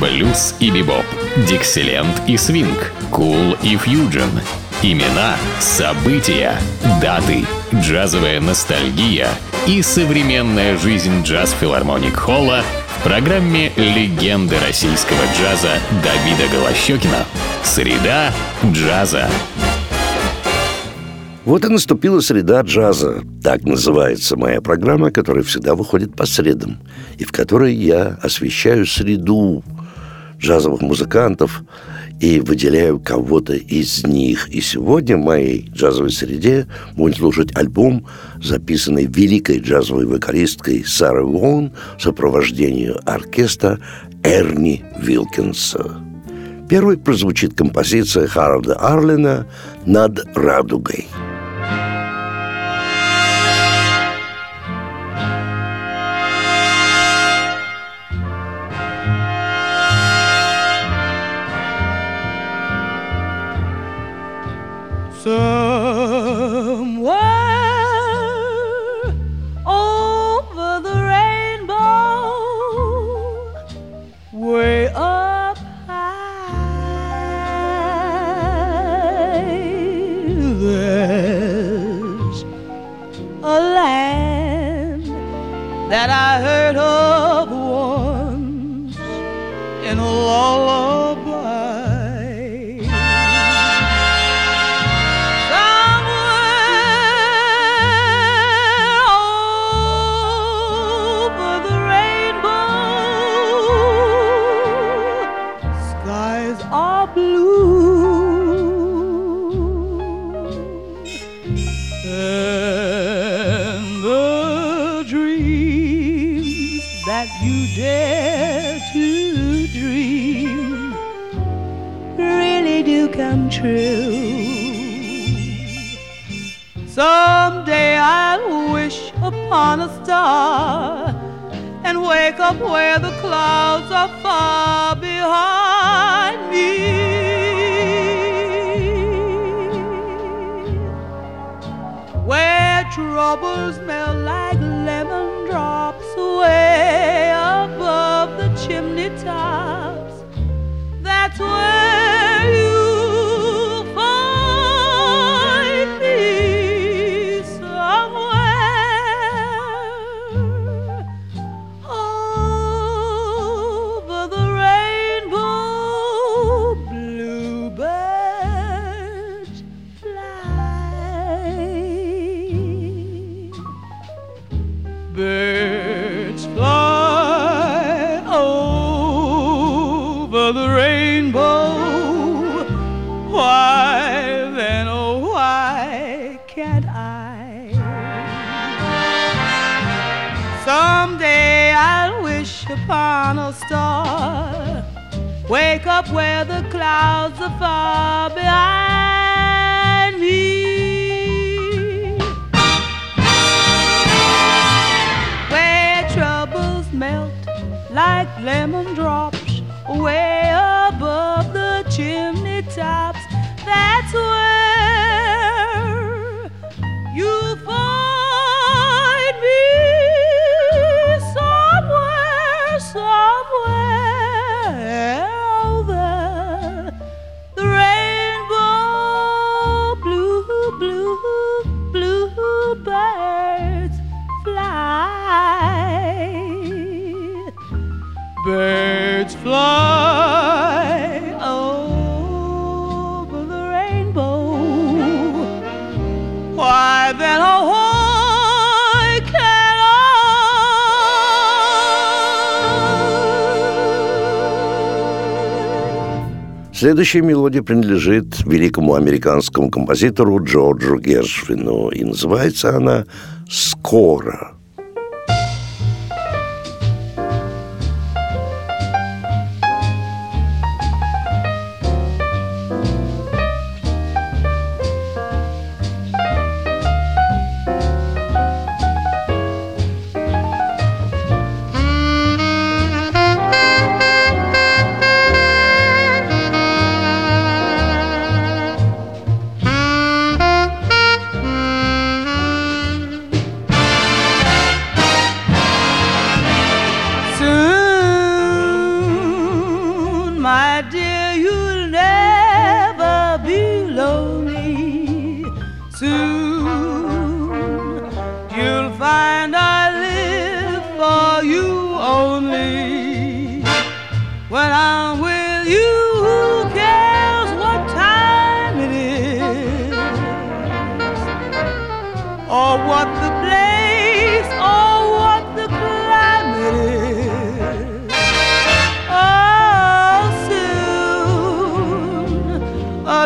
блюз и бибоп, дикселент и свинг, кул и фьюджен. Имена, события, даты, джазовая ностальгия и современная жизнь джаз-филармоник Холла в программе «Легенды российского джаза» Давида Голощекина. Среда джаза. Вот и наступила среда джаза. Так называется моя программа, которая всегда выходит по средам, и в которой я освещаю среду джазовых музыкантов и выделяю кого-то из них. И сегодня в моей джазовой среде будет служить альбом, записанный великой джазовой вокалисткой Сарой Воун в сопровождении оркестра Эрни Вилкинса. Первой прозвучит композиция Харалда Арлина «Над радугой». Someone. up where the clouds are far behind me. Where troubles melt like up where the clouds are far behind Следующая мелодия принадлежит великому американскому композитору Джорджу Гершвину, и называется она «Скоро».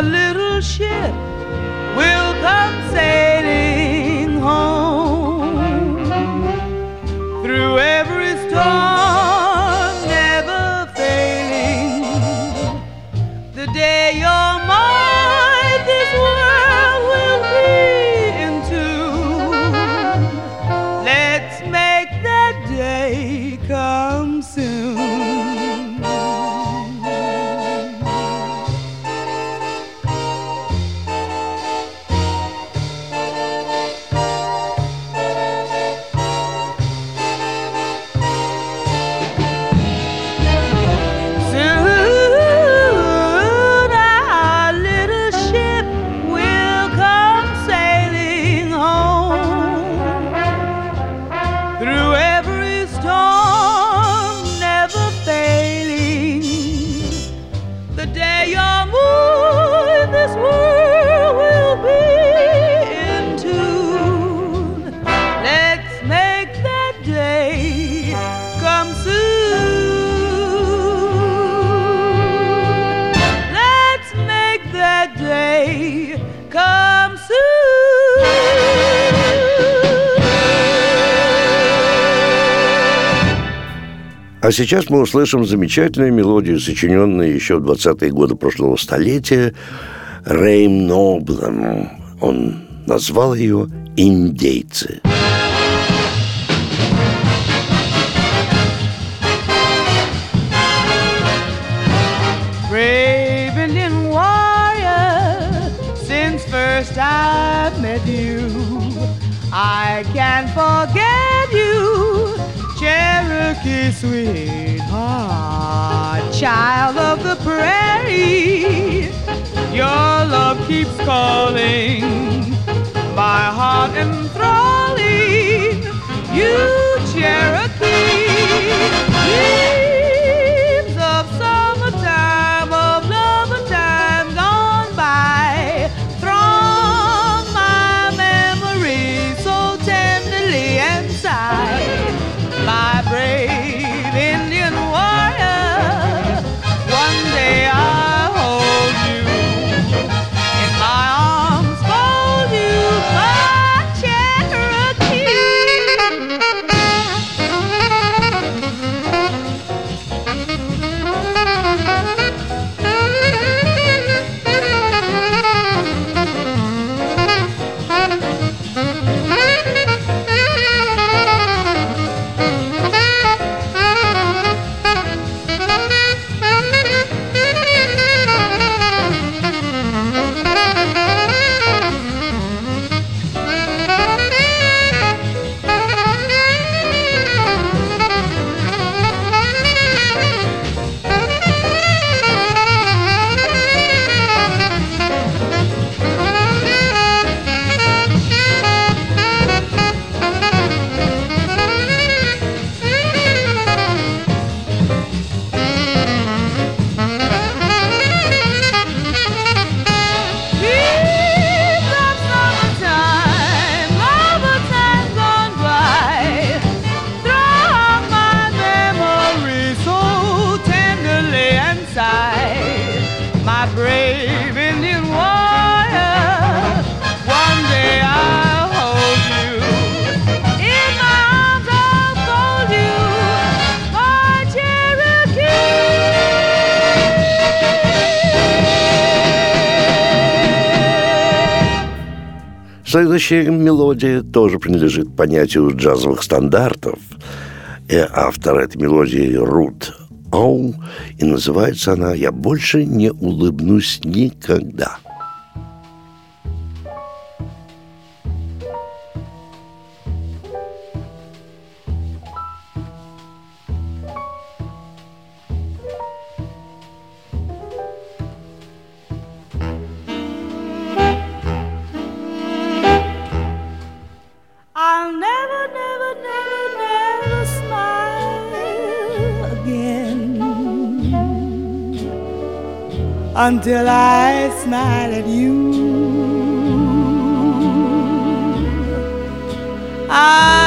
little ship will come sailing. А сейчас мы услышим замечательную мелодию, сочиненную еще в 20-е годы прошлого столетия Рэйм Ноблом. Он назвал ее «Индейцы». I can't forget. Cherokee sweetheart, child of the prairie. Your love keeps calling, my heart enthralling. You, Cherokee. Следующая мелодия тоже принадлежит понятию джазовых стандартов. И автор этой мелодии Рут Оу, и называется она «Я больше не улыбнусь никогда». Until I smile at you. I'll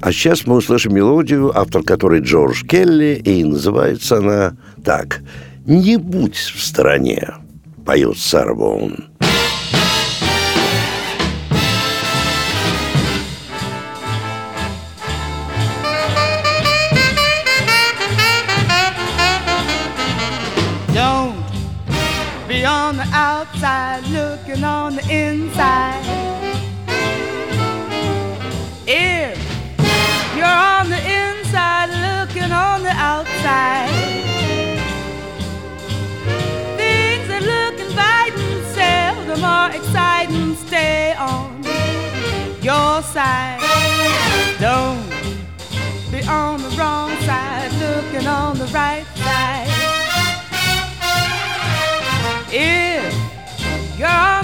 А сейчас мы услышим мелодию, автор которой Джордж Келли, и называется она так «Не будь в стороне», поет Сара Боун. side. Don't be on the wrong side, looking on the right side. If you're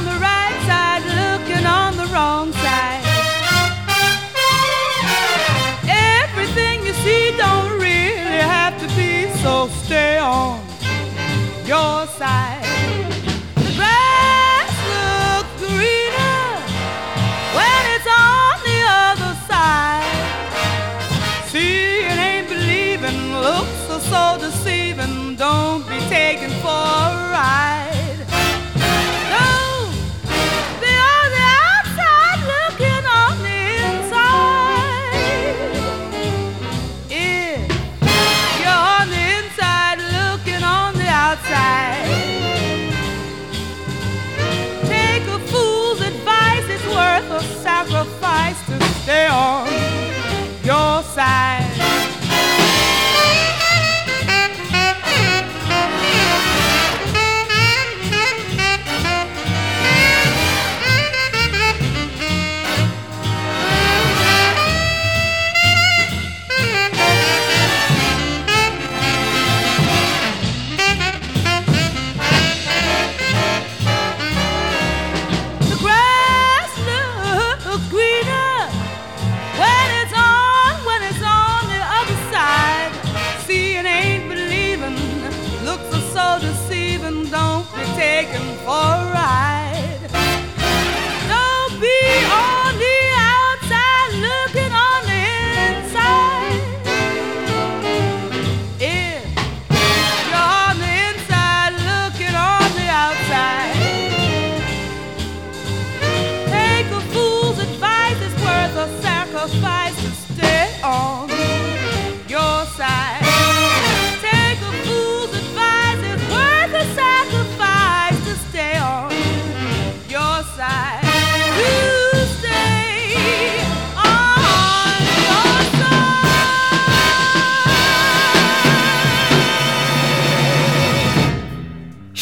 side. far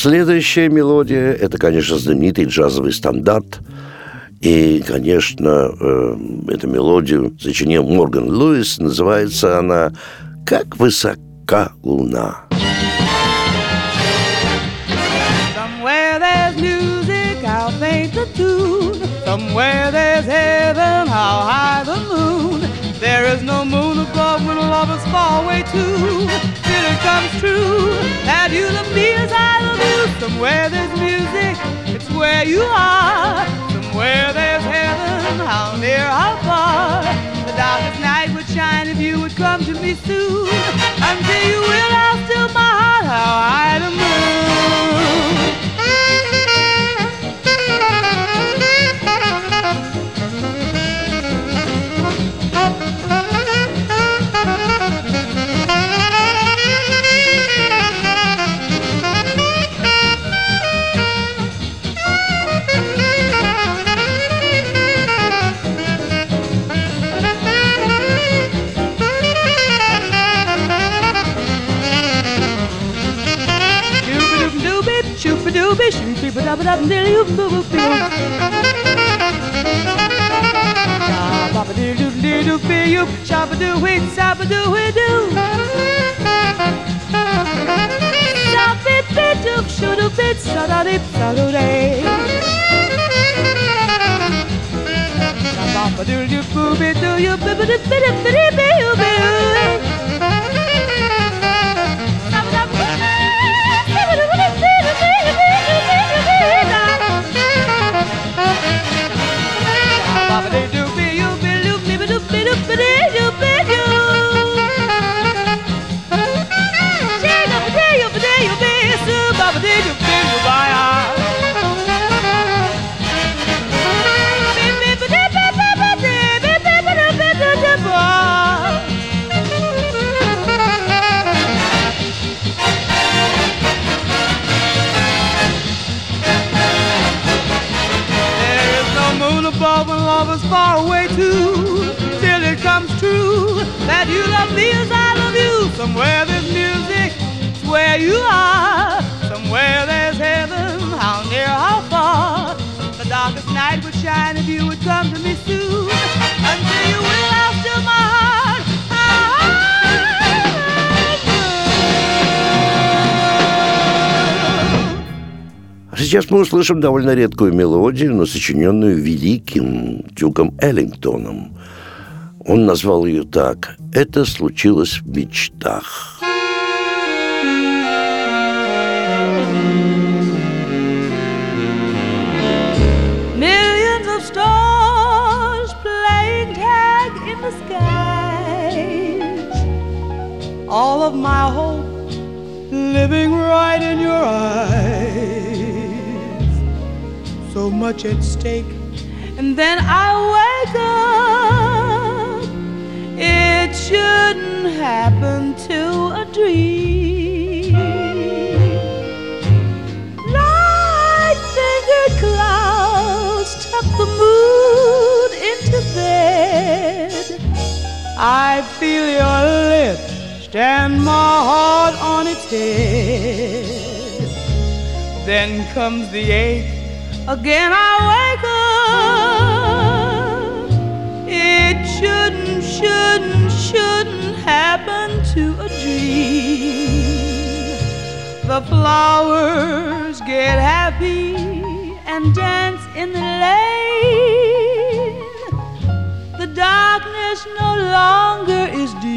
Следующая мелодия – это, конечно, знаменитый джазовый стандарт. И, конечно, э, эту мелодию сочинил Морган Льюис. Называется она «Как высока луна». Somewhere there's heaven, how high the moon. There is no moon above when lovers fall away too. True that you love me as I love you. Somewhere there's music, it's where you are. Somewhere there's heaven, how near, how far. The darkest night would shine if you would come to me soon. Until you will, I'll still my heart, how the moon. da diddle boo boo boo. Shabba diddle diddle boo. Shabba doo wee, shabba doo wee doo. Shabba bit dook, shoo bit, sada dip, sada day. Shabba diddle boo boo doo, boo boo boo boo boo do company. That you love me as I love you. Somewhere there's music, it's where you are. Somewhere there's heaven, how near, how far. The darkest night would shine if you would come to me soon. Until you will, I'll still my heart. Сейчас мы услышим довольно редкую мелодию, но сочиненную великим Дюком Эллингтоном. Он назвал ее так «Это случилось в мечтах». Millions of stars playing tag in the skies. All of my hope living right in your eyes. So much at stake, and then I wake up. It shouldn't happen to a dream. Light fingered clouds tuck the moon into bed. I feel your lips stand my heart on its head. Then comes the ache, again I wake up. It shouldn't, shouldn't, shouldn't happen to a dream. The flowers get happy and dance in the lane. The darkness no longer is deep.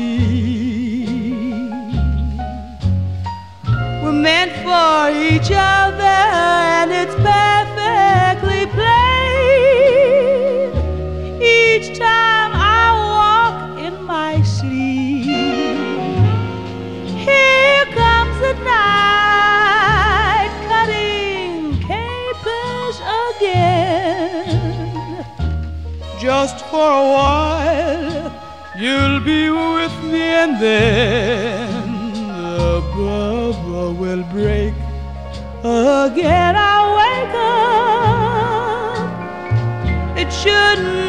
We're meant for each other, and it's perfectly for a while, you'll be with me, and then the bubble will break. Again, I wake up. It shouldn't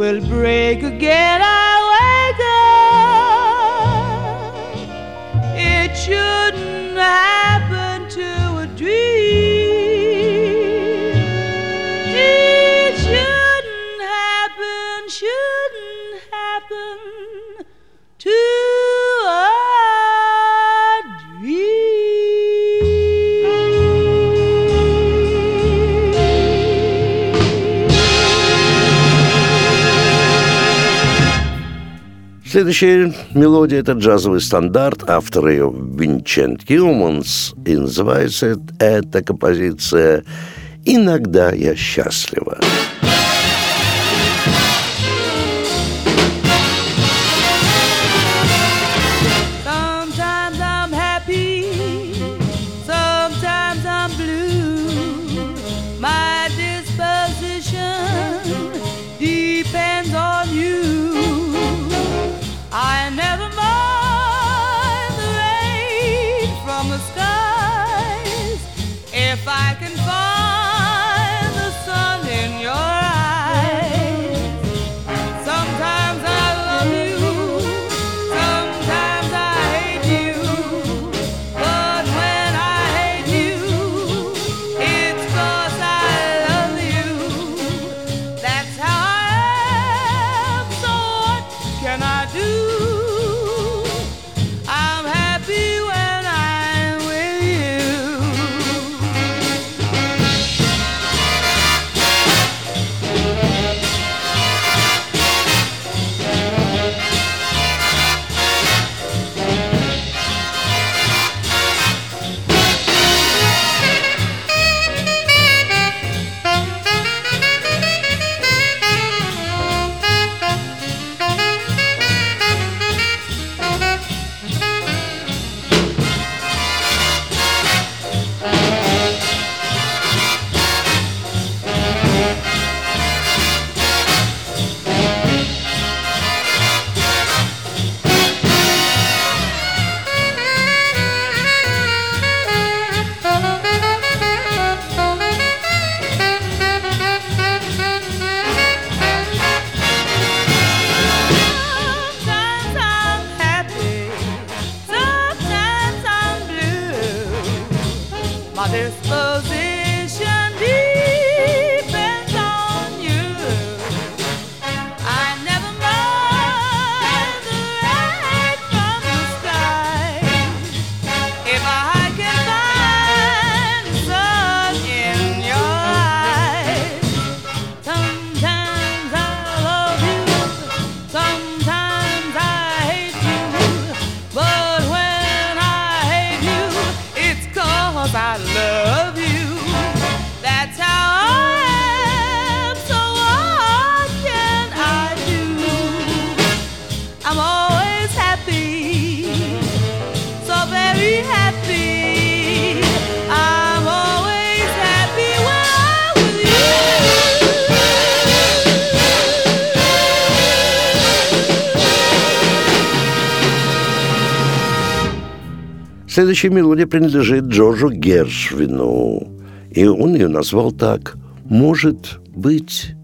will break again. Следующая мелодия – это джазовый стандарт, автор ее Винчент Кьюманс, и называется эта композиция «Иногда я счастлива». Следующая мелодия принадлежит Джорджу Гершвину, и он ее назвал так «Может быть...»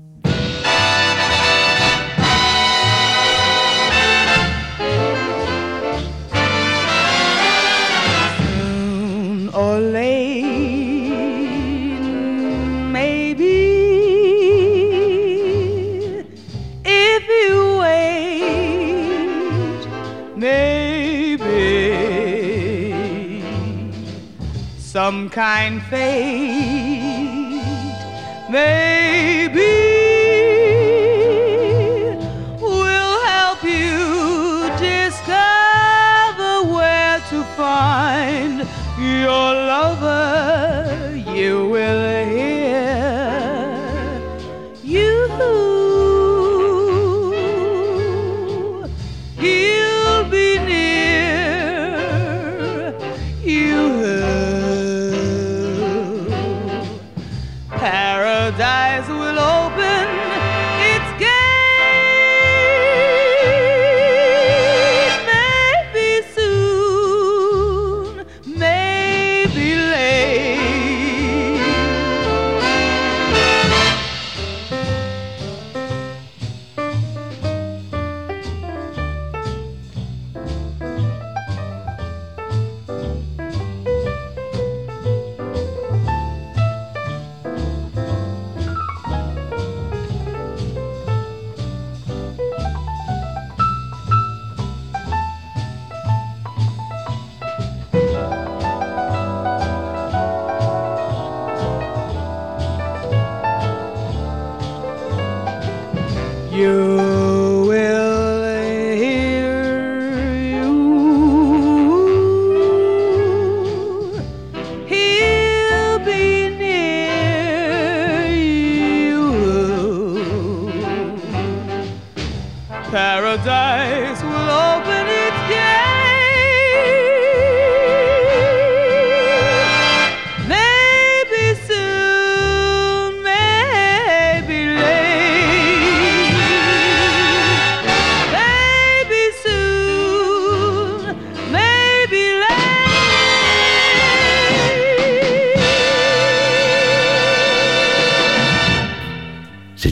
some kind fate. Maybe will help you discover where to find your lover.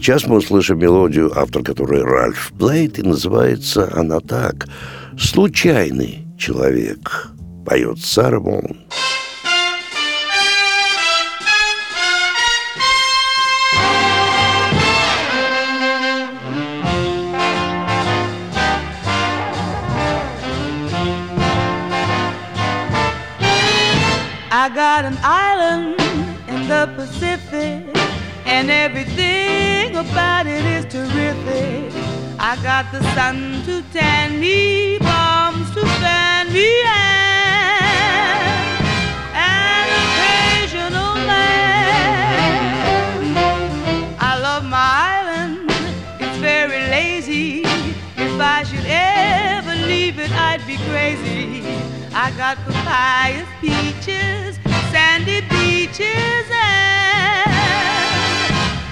Сейчас мы услышим мелодию, автор которой Ральф Блейд, и называется она так «Случайный человек» поет Сара Моун. I got an island in the Pacific, and everything about it is terrific. I got the sun to tan me, bombs to fan me, and an occasional man. I love my island, it's very lazy. If I should ever leave it, I'd be crazy. I got papayas, peaches, sandy beaches,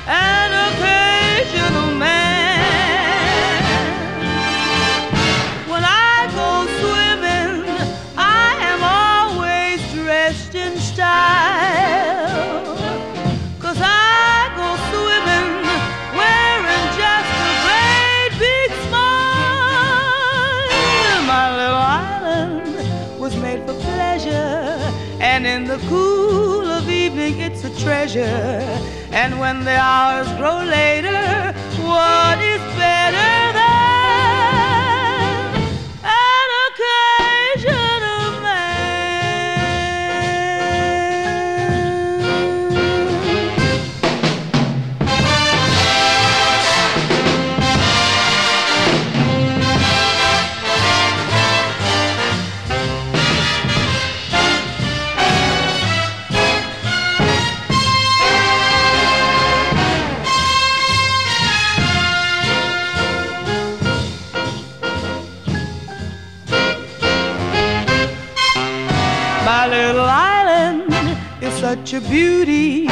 an occasional man. When I go swimming, I am always dressed in style. Cause I go swimming wearing just a great big smile. My little island was made for pleasure, and in the cool of evening, it's a treasure. And when the hours grow later, what a beauty,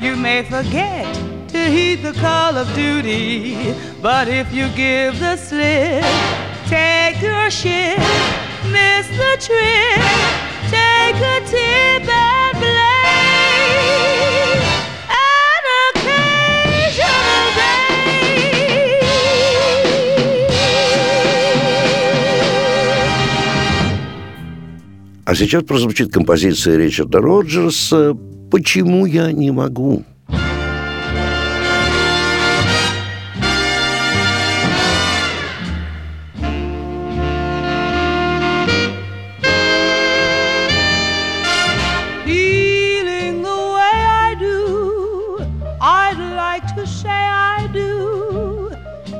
you may forget to heed the call of duty. But if you give the slip, take your ship, miss the trip, take a tip and play an occasional day. А сейчас прозвучит композиция Ричарда Роджерса «Почему я не могу?».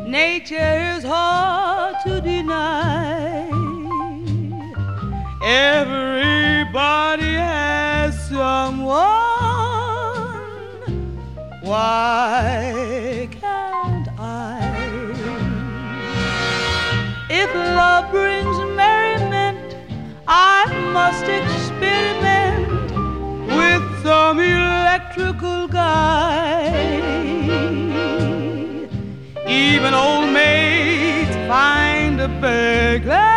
Nature is hard to deny. Everybody to beg.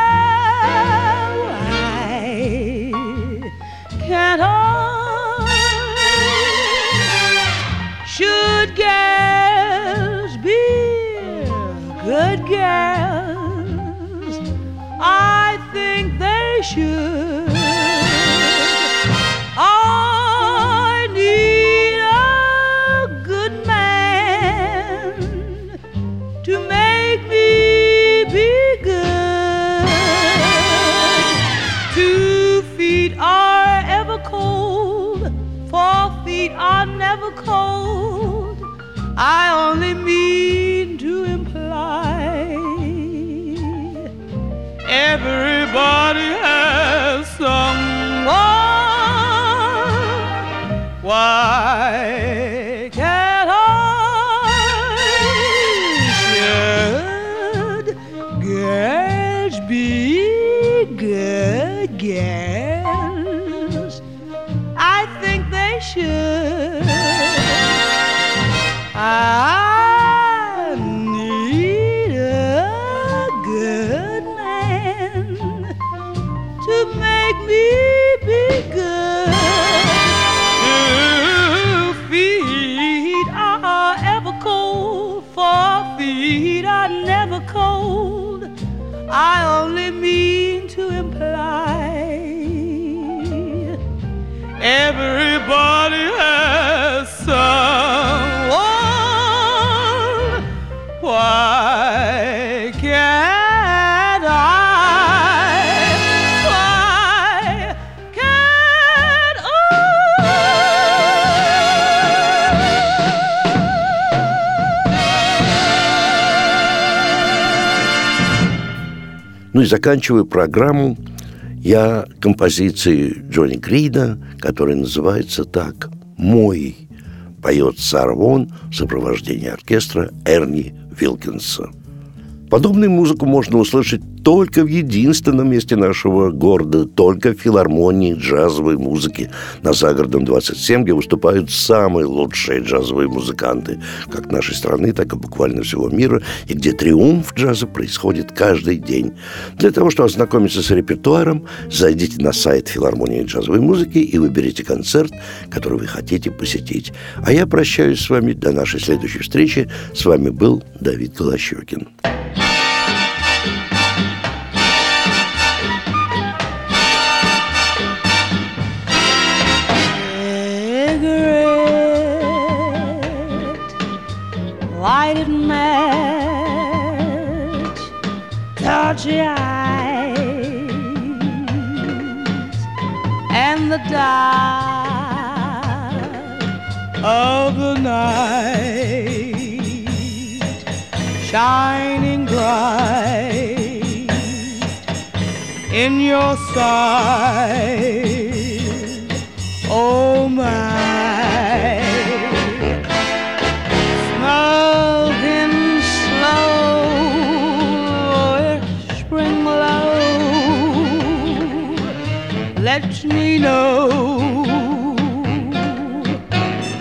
Why can't I? Why can't Ну и заканчиваю программу я композицией Джонни Крида, которая называется так «Мой», поет Сарвон в сопровождении оркестра Эрни Вилкинса. Подобную музыку можно услышать только в единственном месте нашего города, только в филармонии джазовой музыки на Загородном 27, где выступают самые лучшие джазовые музыканты, как нашей страны, так и буквально всего мира, и где триумф джаза происходит каждый день. Для того, чтобы ознакомиться с репертуаром, зайдите на сайт филармонии джазовой музыки и выберите концерт, который вы хотите посетить. А я прощаюсь с вами до нашей следующей встречи. С вами был Давид Голощекин. cigarette, dark of the night shining bright in your sight. Oh my, me know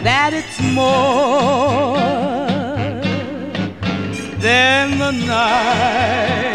that it's more than the night,